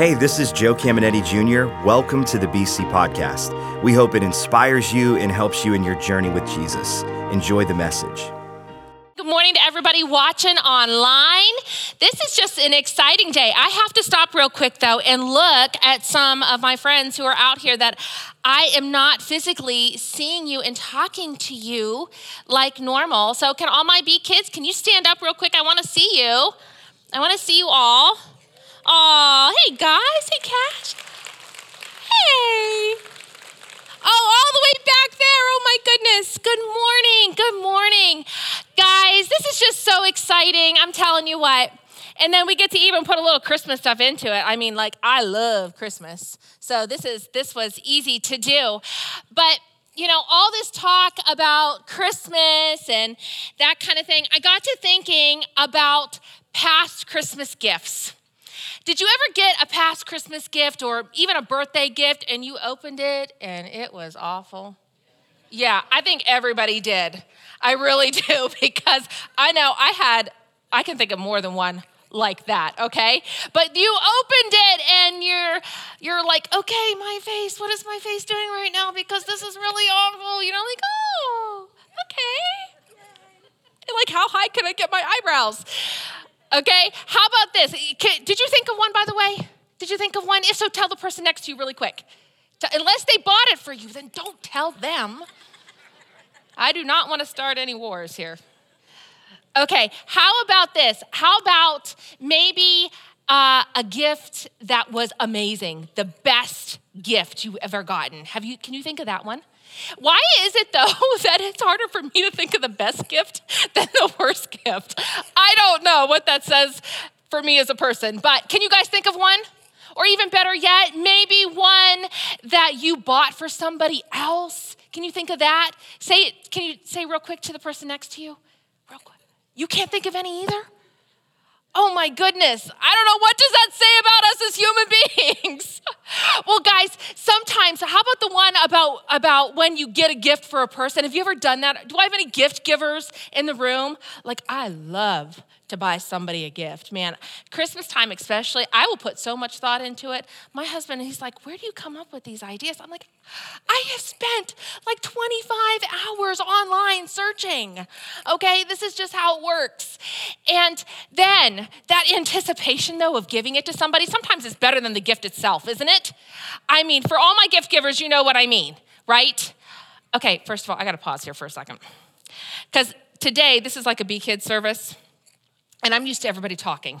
Hey, this is Joe Caminetti Jr. Welcome to the BC Podcast. We hope it inspires you and helps you in your journey with Jesus. Enjoy the message. Good morning to everybody watching online. This is just an exciting day. I have to stop real quick though and look at some of my friends who are out here that I am not physically seeing you and talking to you like normal. So, can all my B kids, can you stand up real quick? I want to see you. I want to see you all. Oh, hey guys. Hey, Cash. Hey. Oh, all the way back there. Oh my goodness. Good morning. Good morning. Guys, this is just so exciting. I'm telling you what. And then we get to even put a little Christmas stuff into it. I mean, like I love Christmas. So this is this was easy to do. But you know, all this talk about Christmas and that kind of thing, I got to thinking about past Christmas gifts. Did you ever get a past Christmas gift or even a birthday gift and you opened it and it was awful? Yeah, I think everybody did. I really do because I know I had, I can think of more than one like that, okay? But you opened it and you're you're like, okay, my face, what is my face doing right now? Because this is really awful. You know, like, oh, okay. Like, how high can I get my eyebrows? Okay, how about this? Did you think of one, by the way? Did you think of one? If so, tell the person next to you really quick. Unless they bought it for you, then don't tell them. I do not want to start any wars here. Okay, how about this? How about maybe uh, a gift that was amazing, the best gift you ever gotten? Have you? Can you think of that one? Why is it though that it's harder for me to think of the best gift than the worst gift? I don't know what that says for me as a person, but can you guys think of one? Or even better yet, maybe one that you bought for somebody else. Can you think of that? Say it, can you say real quick to the person next to you? Real quick. You can't think of any either? Oh my goodness. I don't know what does that say about us as human beings. well, guys, sometimes how about the one about about when you get a gift for a person? Have you ever done that? Do I have any gift givers in the room? Like I love to buy somebody a gift. Man, Christmas time especially, I will put so much thought into it. My husband, he's like, Where do you come up with these ideas? I'm like, I have spent like 25 hours online searching. Okay, this is just how it works. And then that anticipation, though, of giving it to somebody, sometimes it's better than the gift itself, isn't it? I mean, for all my gift givers, you know what I mean, right? Okay, first of all, I gotta pause here for a second. Because today, this is like a B Kid service and I'm used to everybody talking.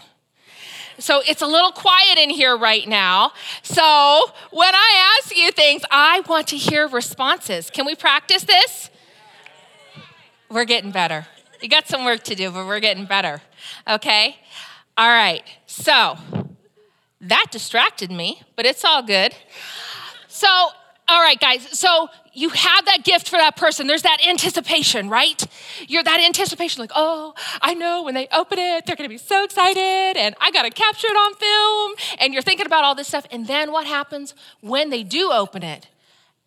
So it's a little quiet in here right now. So when I ask you things, I want to hear responses. Can we practice this? We're getting better. You got some work to do, but we're getting better. Okay? All right. So that distracted me, but it's all good. So, all right, guys. So you have that gift for that person. There's that anticipation, right? You're that anticipation, like, oh, I know when they open it, they're gonna be so excited, and I gotta capture it on film. And you're thinking about all this stuff. And then what happens when they do open it?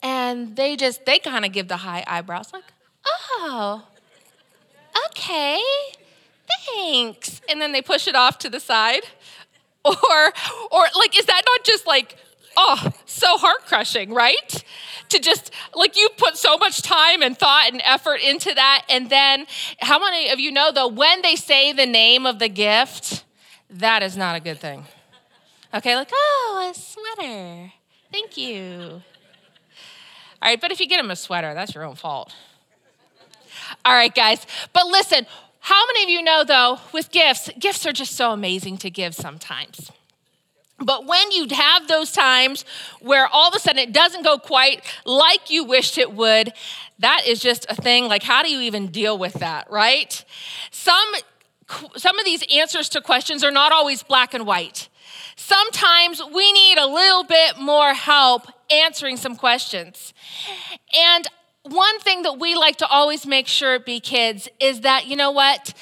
And they just, they kind of give the high eyebrows, like, oh, okay, thanks. And then they push it off to the side. Or, or like, is that not just like oh, so heart crushing, right? To just, like, you put so much time and thought and effort into that. And then, how many of you know, though, when they say the name of the gift, that is not a good thing. Okay, like, oh, a sweater. Thank you. All right, but if you get them a sweater, that's your own fault. All right, guys. But listen, how many of you know, though, with gifts, gifts are just so amazing to give sometimes. But when you have those times where all of a sudden it doesn't go quite like you wished it would, that is just a thing. Like, how do you even deal with that, right? Some, some of these answers to questions are not always black and white. Sometimes we need a little bit more help answering some questions. And one thing that we like to always make sure at B Kids is that, you know what?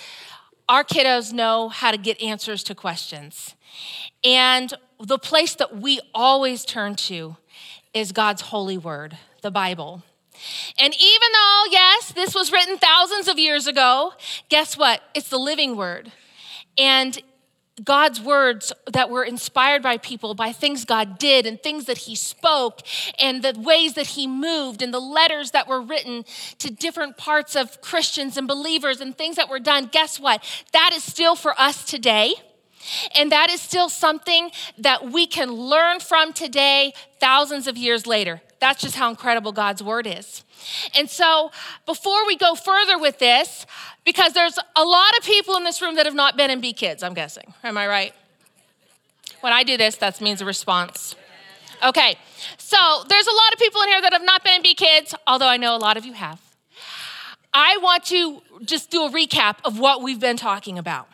Our kiddos know how to get answers to questions. And the place that we always turn to is God's holy word, the Bible. And even though, yes, this was written thousands of years ago, guess what? It's the living word. And God's words that were inspired by people, by things God did and things that He spoke, and the ways that He moved, and the letters that were written to different parts of Christians and believers, and things that were done, guess what? That is still for us today. And that is still something that we can learn from today, thousands of years later. That's just how incredible God's word is. And so, before we go further with this, because there's a lot of people in this room that have not been in B Kids, I'm guessing. Am I right? When I do this, that means a response. Okay, so there's a lot of people in here that have not been in B Kids, although I know a lot of you have. I want to just do a recap of what we've been talking about.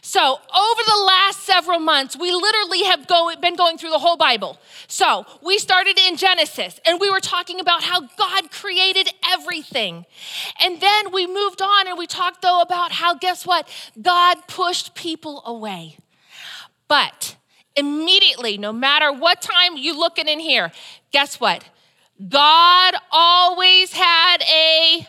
So, over the last several months, we literally have go, been going through the whole Bible. So, we started in Genesis and we were talking about how God created everything. And then we moved on and we talked, though, about how, guess what? God pushed people away. But immediately, no matter what time you looking in here, guess what? God always had a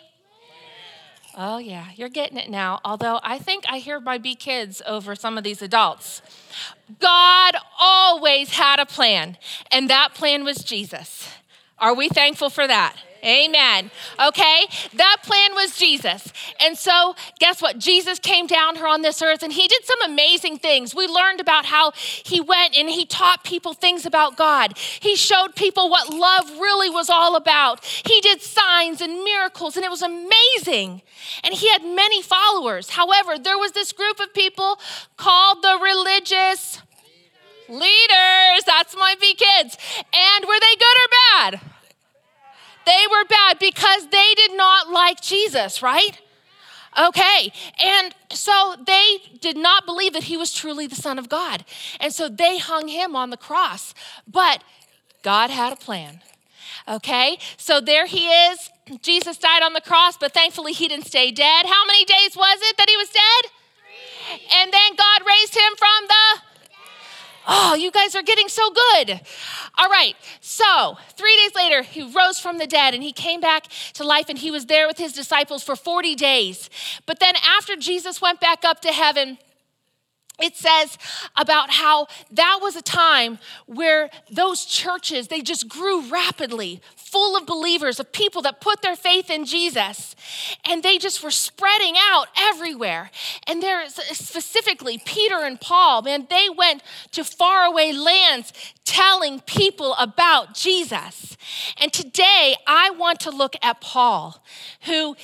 Oh, yeah, you're getting it now. Although I think I hear my B kids over some of these adults. God always had a plan, and that plan was Jesus. Are we thankful for that? Amen. Okay? That plan was Jesus. And so, guess what? Jesus came down here on this earth and he did some amazing things. We learned about how he went and he taught people things about God. He showed people what love really was all about. He did signs and miracles and it was amazing. And he had many followers. However, there was this group of people called the religious leaders. That's my B kids. And were they good or bad? They were bad because they did not like Jesus, right? Okay. And so they did not believe that he was truly the Son of God. And so they hung him on the cross. But God had a plan. Okay. So there he is. Jesus died on the cross, but thankfully he didn't stay dead. How many days was it that he was dead? And then God raised him from the Oh, you guys are getting so good. All right, so three days later, he rose from the dead and he came back to life and he was there with his disciples for 40 days. But then after Jesus went back up to heaven, it says about how that was a time where those churches they just grew rapidly full of believers of people that put their faith in jesus. And they just were spreading out everywhere. And there specifically peter and paul man they went to faraway lands telling people about jesus. And today i want to look at paul who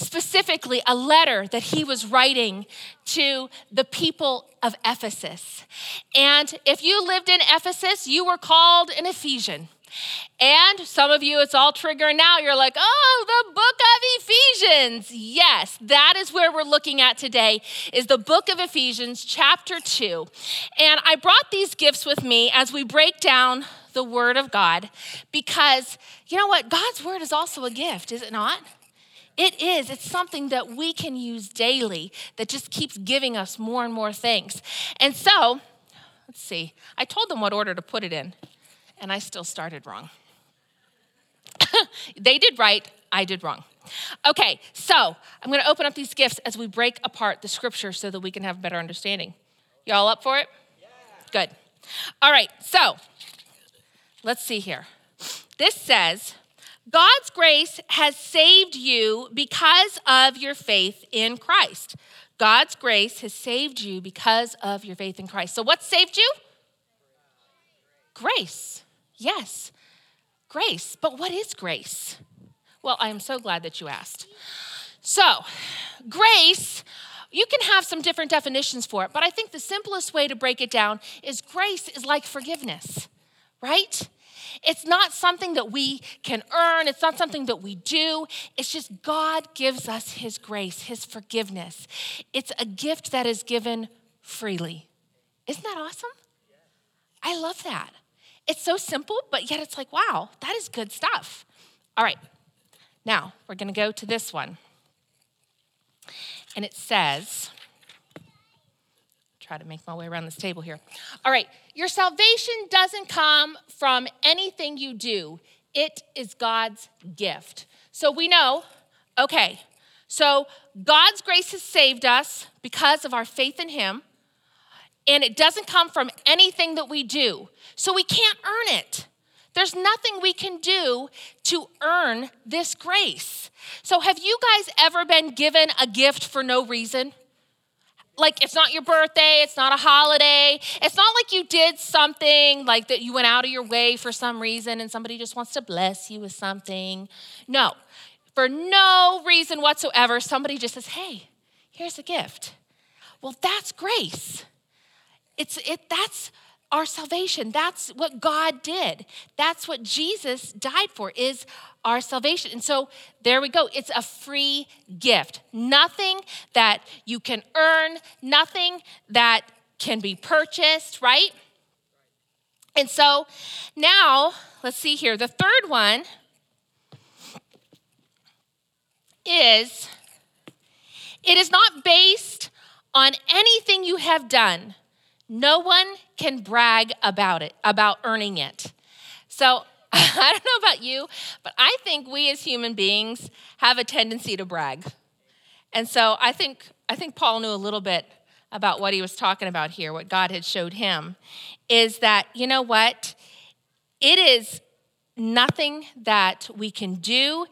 specifically a letter that he was writing to the people of Ephesus. And if you lived in Ephesus, you were called an Ephesian. And some of you, it's all triggering now. You're like, oh, the book of Ephesians. Yes, that is where we're looking at today, is the book of Ephesians, chapter 2. And I brought these gifts with me as we break down the word of God because, you know what? God's word is also a gift, is it not? It is. It's something that we can use daily that just keeps giving us more and more things. And so, let's see. I told them what order to put it in, and I still started wrong. they did right, I did wrong. Okay, so I'm going to open up these gifts as we break apart the scripture so that we can have a better understanding. Y'all up for it? Yeah. Good. All right, so let's see here. This says, God's grace has saved you because of your faith in Christ. God's grace has saved you because of your faith in Christ. So, what saved you? Grace. Yes, grace. But what is grace? Well, I am so glad that you asked. So, grace, you can have some different definitions for it, but I think the simplest way to break it down is grace is like forgiveness, right? It's not something that we can earn, it's not something that we do. It's just God gives us His grace, His forgiveness. It's a gift that is given freely. Isn't that awesome? I love that. It's so simple, but yet it's like, wow, that is good stuff. All right, now we're going to go to this one. And it says, try to make my way around this table here. All right, your salvation doesn't come from anything you do, it is God's gift. So we know, okay, so God's grace has saved us because of our faith in Him. and it doesn't come from anything that we do. So we can't earn it. There's nothing we can do to earn this grace. So, have you guys ever been given a gift for no reason? Like, it's not your birthday, it's not a holiday, it's not like you did something like that you went out of your way for some reason and somebody just wants to bless you with something. No, for no reason whatsoever, somebody just says, hey, here's a gift. Well, that's grace. It's it that's our salvation. That's what God did. That's what Jesus died for is our salvation. And so there we go. It's a free gift. Nothing that you can earn, nothing that can be purchased, right? And so now, let's see here. The third one is it is not based on anything you have done. No one can brag about it, about earning it. So I don't know about you, but I think we as human beings have a tendency to brag. And so I think I think Paul knew a little bit about what he was talking about here, what God had showed him, is that, you know what? It is nothing that we can do.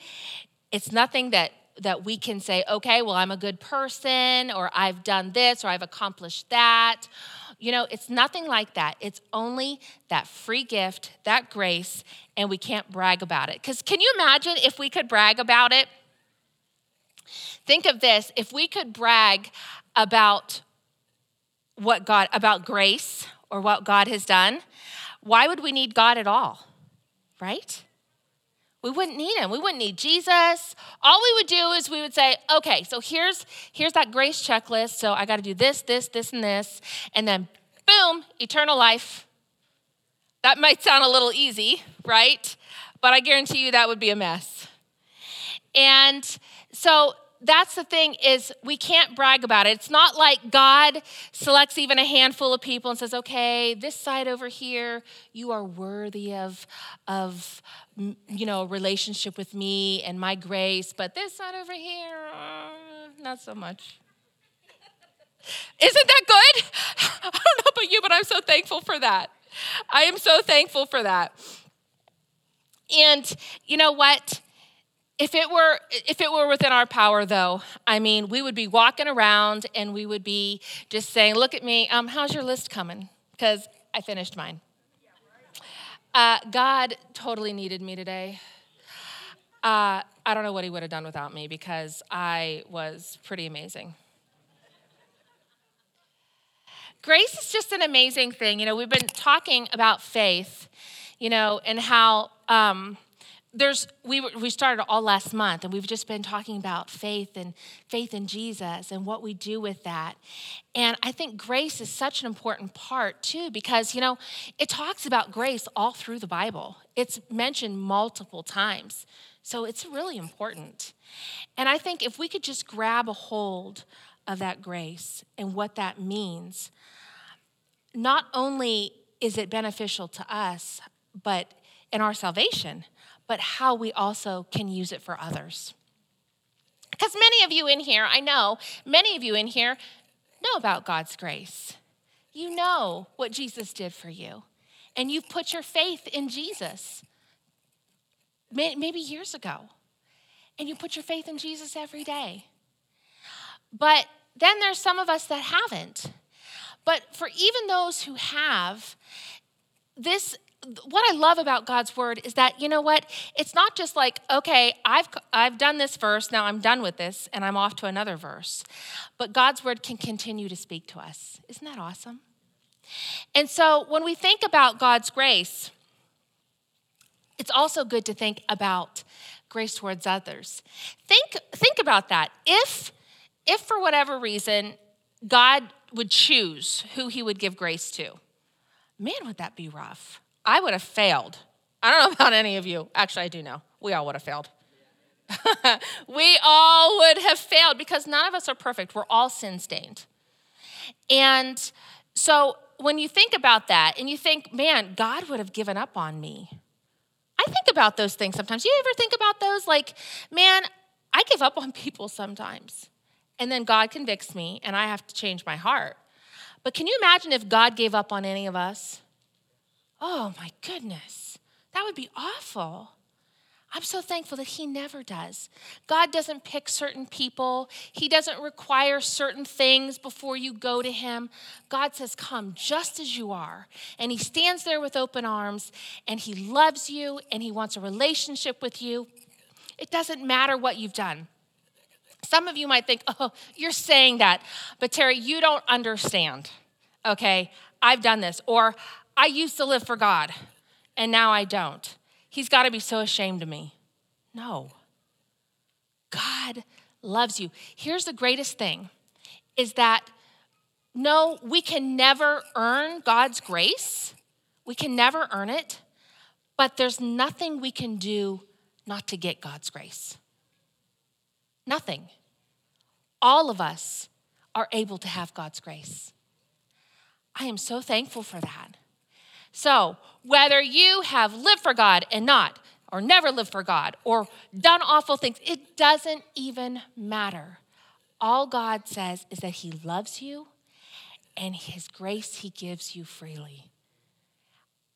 It's nothing that that we can say, okay, well, I'm a good person, or I've done this, or I've accomplished that. You know, it's nothing like that. It's only that free gift, that grace, and we can't brag about it. Because can you imagine if we could brag about it? Think of this if we could brag about what God, about grace or what God has done, why would we need God at all? Right? We wouldn't need him. We wouldn't need Jesus. All we would do is we would say, okay, so here's here's that grace checklist. So I got to do this, this, this, and this, and then boom, eternal life. That might sound a little easy, right? But I guarantee you that would be a mess. And so that's the thing is we can't brag about it. It's not like God selects even a handful of people and says, "Okay, this side over here, you are worthy of of you know, relationship with me and my grace, but this side over here, uh, not so much." Isn't that good? I don't know about you, but I'm so thankful for that. I am so thankful for that. And you know what? If it were if it were within our power though, I mean, we would be walking around and we would be just saying, "Look at me. Um, how's your list coming?" Because I finished mine. Uh, God totally needed me today. Uh, I don't know what He would have done without me because I was pretty amazing. Grace is just an amazing thing. You know, we've been talking about faith, you know, and how um, there's we we started all last month, and we've just been talking about faith and faith in Jesus and what we do with that. And I think grace is such an important part too, because you know, it talks about grace all through the Bible. It's mentioned multiple times. So it's really important. And I think if we could just grab a hold of that grace and what that means, not only is it beneficial to us, but in our salvation, but how we also can use it for others. Because many of you in here, I know, many of you in here know about God's grace. You know what Jesus did for you, and you've put your faith in Jesus maybe years ago, and you put your faith in Jesus every day. But then there's some of us that haven't. But for even those who have, this what I love about God's word is that you know what? It's not just like, okay, I've I've done this verse, now I'm done with this and I'm off to another verse. But God's word can continue to speak to us. Isn't that awesome? And so when we think about God's grace, it's also good to think about grace towards others. Think think about that. If if for whatever reason God would choose who he would give grace to, man, would that be rough. I would have failed. I don't know about any of you. Actually, I do know. We all would have failed. we all would have failed because none of us are perfect. We're all sin stained. And so when you think about that and you think, man, God would have given up on me. I think about those things sometimes. You ever think about those? Like, man, I give up on people sometimes. And then God convicts me and I have to change my heart. But can you imagine if God gave up on any of us? Oh my goodness, that would be awful. I'm so thankful that He never does. God doesn't pick certain people, He doesn't require certain things before you go to Him. God says, Come just as you are. And He stands there with open arms, and He loves you, and He wants a relationship with you. It doesn't matter what you've done. Some of you might think, oh, you're saying that. But Teri, you don't understand. Okay, I've done this. Or I used to live for God, and now I don't. He's got to be so ashamed of me. No. God loves you. Here's the greatest thing is that no, we can never earn God's grace. We can never earn it, but there's nothing we can do not to get God's grace. Nothing. All of us are able to have God's grace. I am so thankful for that. So, whether you have lived for God and not, or never lived for God, or done awful things, it doesn't even matter. All God says is that He loves you and His grace He gives you freely.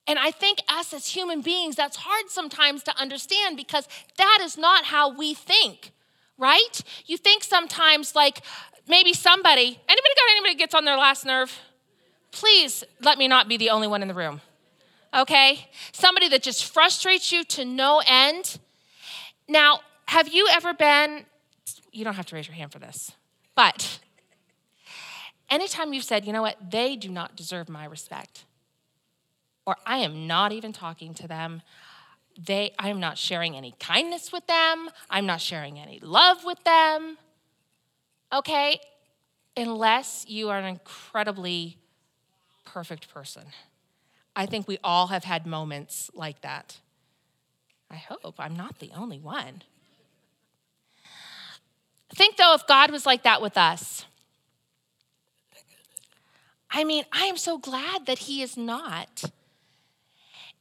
And I think us as human beings, that's hard sometimes to understand because that is not how we think, right? You think sometimes like maybe somebody, anybody got anybody gets on their last nerve? Please let me not be the only one in the room. Okay? Somebody that just frustrates you to no end. Now, have you ever been, you don't have to raise your hand for this, but anytime you've said, you know what, they do not deserve my respect or I am not even talking to them. They, I'm not sharing any kindness with them. I'm not sharing any love with them. Okay? Unless you are an incredibly perfect person. I think we all have had moments like that. I hope I'm not the only one. Think though, if God was like that with us, I mean, I am so glad that He is not.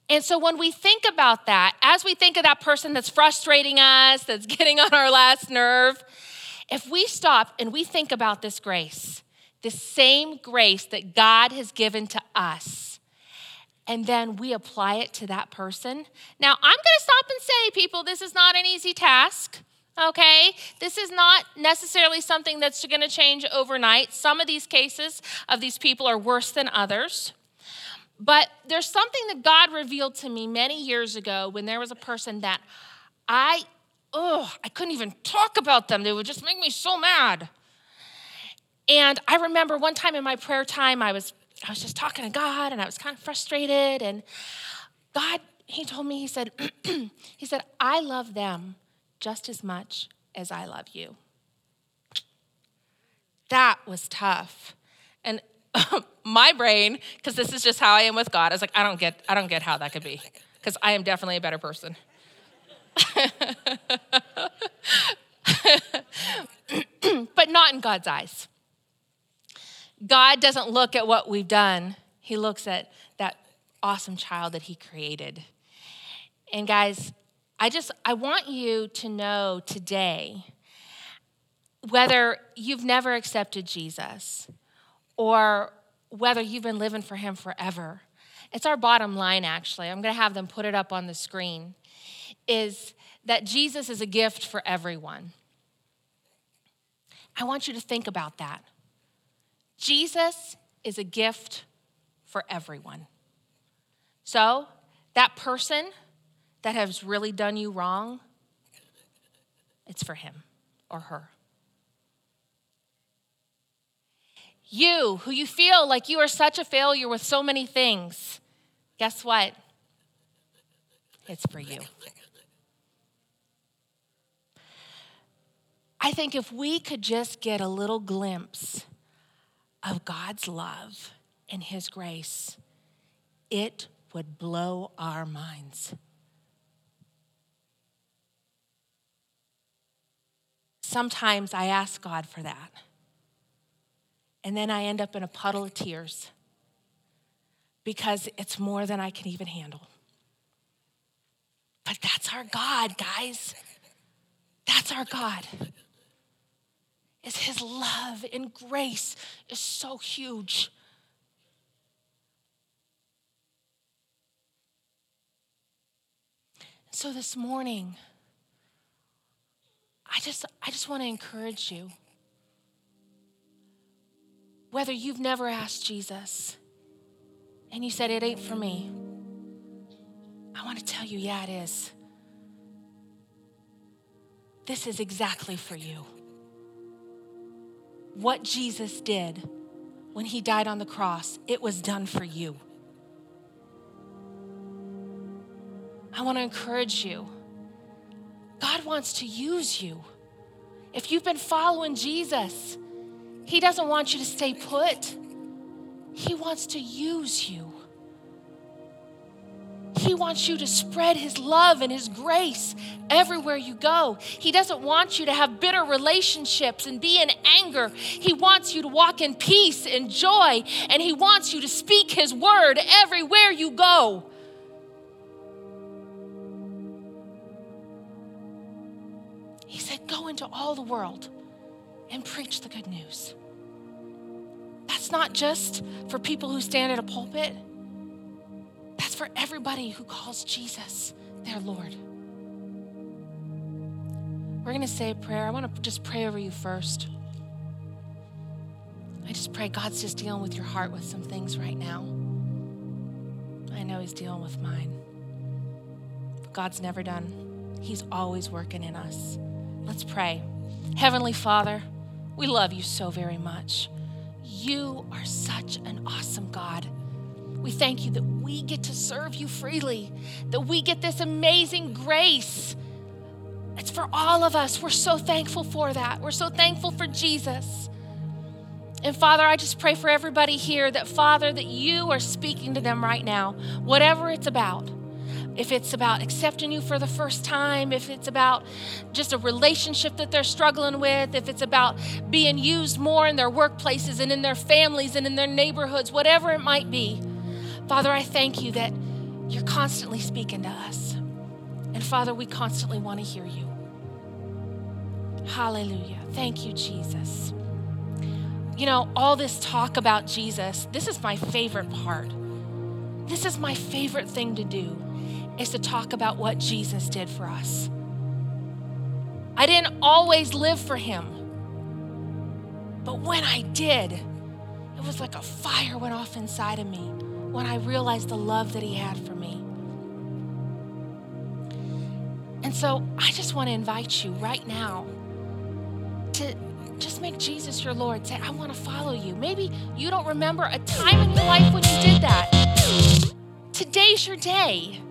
And so when we think about that, as we think of that person that's frustrating us, that's getting on our last nerve, if we stop and we think about this grace, this same grace that God has given to us, and then we apply it to that person. Now, I'm going to stop and say, people, this is not an easy task. Okay? This is not necessarily something that's going to change overnight. Some of these cases of these people are worse than others. But there's something that God revealed to me many years ago when there was a person that I, oh, I couldn't even talk about them. They would just make me so mad. And I remember one time in my prayer time, I was, I was just talking to God and I was kind of frustrated. And God, He told me, He said, He said, I love them just as much as I love you. That was tough. And my brain, because this is just how I am with God, I was like, I don't get, I don't get how that could be, because I am definitely a better person. but not in God's eyes. God doesn't look at what we've done, He looks at that awesome child that He created. And guys, I just I want you to know today whether you've never accepted Jesus or whether you've been living for Him forever. It's our bottom line, actually. I'm going to have them put it up on the screen. Is that Jesus is a gift for everyone. I want you to think about that. Jesus is a gift for everyone. So, that person that has really done you wrong, it's for him or her. You, who you feel like you are such a failure with so many things, guess what? It's for you. I think if we could just get a little glimpse of God's love and His grace, it would blow our minds. Sometimes I ask God for that. And then I end up in a puddle of tears because it's more than I can even handle. But that's our God, guys. That's our God is his love and grace is so huge. So this morning, I just I just want to encourage you. Whether you've never asked Jesus and you said it ain't for me, I want to tell you, yeah, it is. This is exactly for you. What Jesus did when he died on the cross, it was done for you. I want to encourage you. God wants to use you. If you've been following Jesus, He doesn't want you to stay put, He wants to use you. He wants you to spread His love and His grace everywhere you go. He doesn't want you to have bitter relationships and be in anger. He wants you to walk in peace and joy, and He wants you to speak His word everywhere you go. He said, Go into all the world and preach the good news. That's not just for people who stand at a pulpit, for everybody who calls Jesus their Lord. We're going to say a prayer. I want to just pray over you first. I just pray God's just dealing with your heart with some things right now. I know He's dealing with mine. But God's never done, He's always working in us. Let's pray. Heavenly Father, we love you so very much. You are such an awesome God. We thank you that we get to serve you freely, that we get this amazing grace. It's for all of us. We're so thankful for that. We're so thankful for Jesus. And Father, I just pray for everybody here that, Father, that you are speaking to them right now, whatever it's about if it's about accepting you for the first time, if it's about just a relationship that they're struggling with, if it's about being used more in their workplaces and in their families and in their neighborhoods, whatever it might be. Father, I thank you that you're constantly speaking to us. And Father, we constantly want to hear you. Hallelujah. Thank you, Jesus. You know, all this talk about Jesus, this is my favorite part. This is my favorite thing to do is to talk about what Jesus did for us. I didn't always live for him. But when I did, it was like a fire went off inside of me when I realized the love that he had for me. And so I just want to invite you right now to just make Jesus your Lord. Say, I want to follow you. Maybe you don't remember a time in your life when you did that. Today's your day.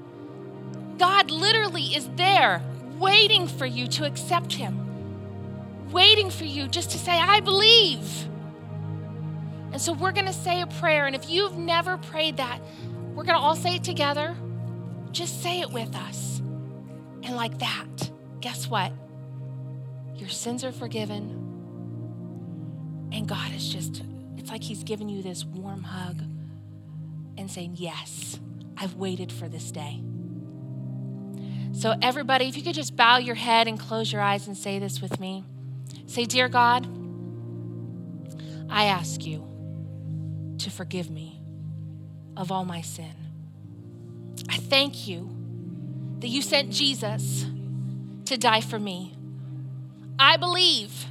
God literally is there waiting for you to accept Him, waiting for you just to say, I believe. And so we're going to say a prayer. And if you've never prayed that, we're going to all say it together. Just say it with us. And like that, guess what? Your sins are forgiven. And God is just, it's like He's giving you this warm hug and saying, Yes, I've waited for this day. So, everybody, if you could just bow your head and close your eyes and say this with me say, Dear God, I ask you to forgive me of all my sin. I thank you that you sent Jesus to die for me. I believe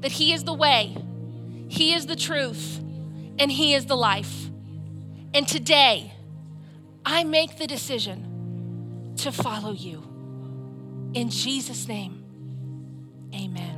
that He is the way, He is the truth, and He is the life. And today, I make the decision to follow you. In Jesus' name, amen.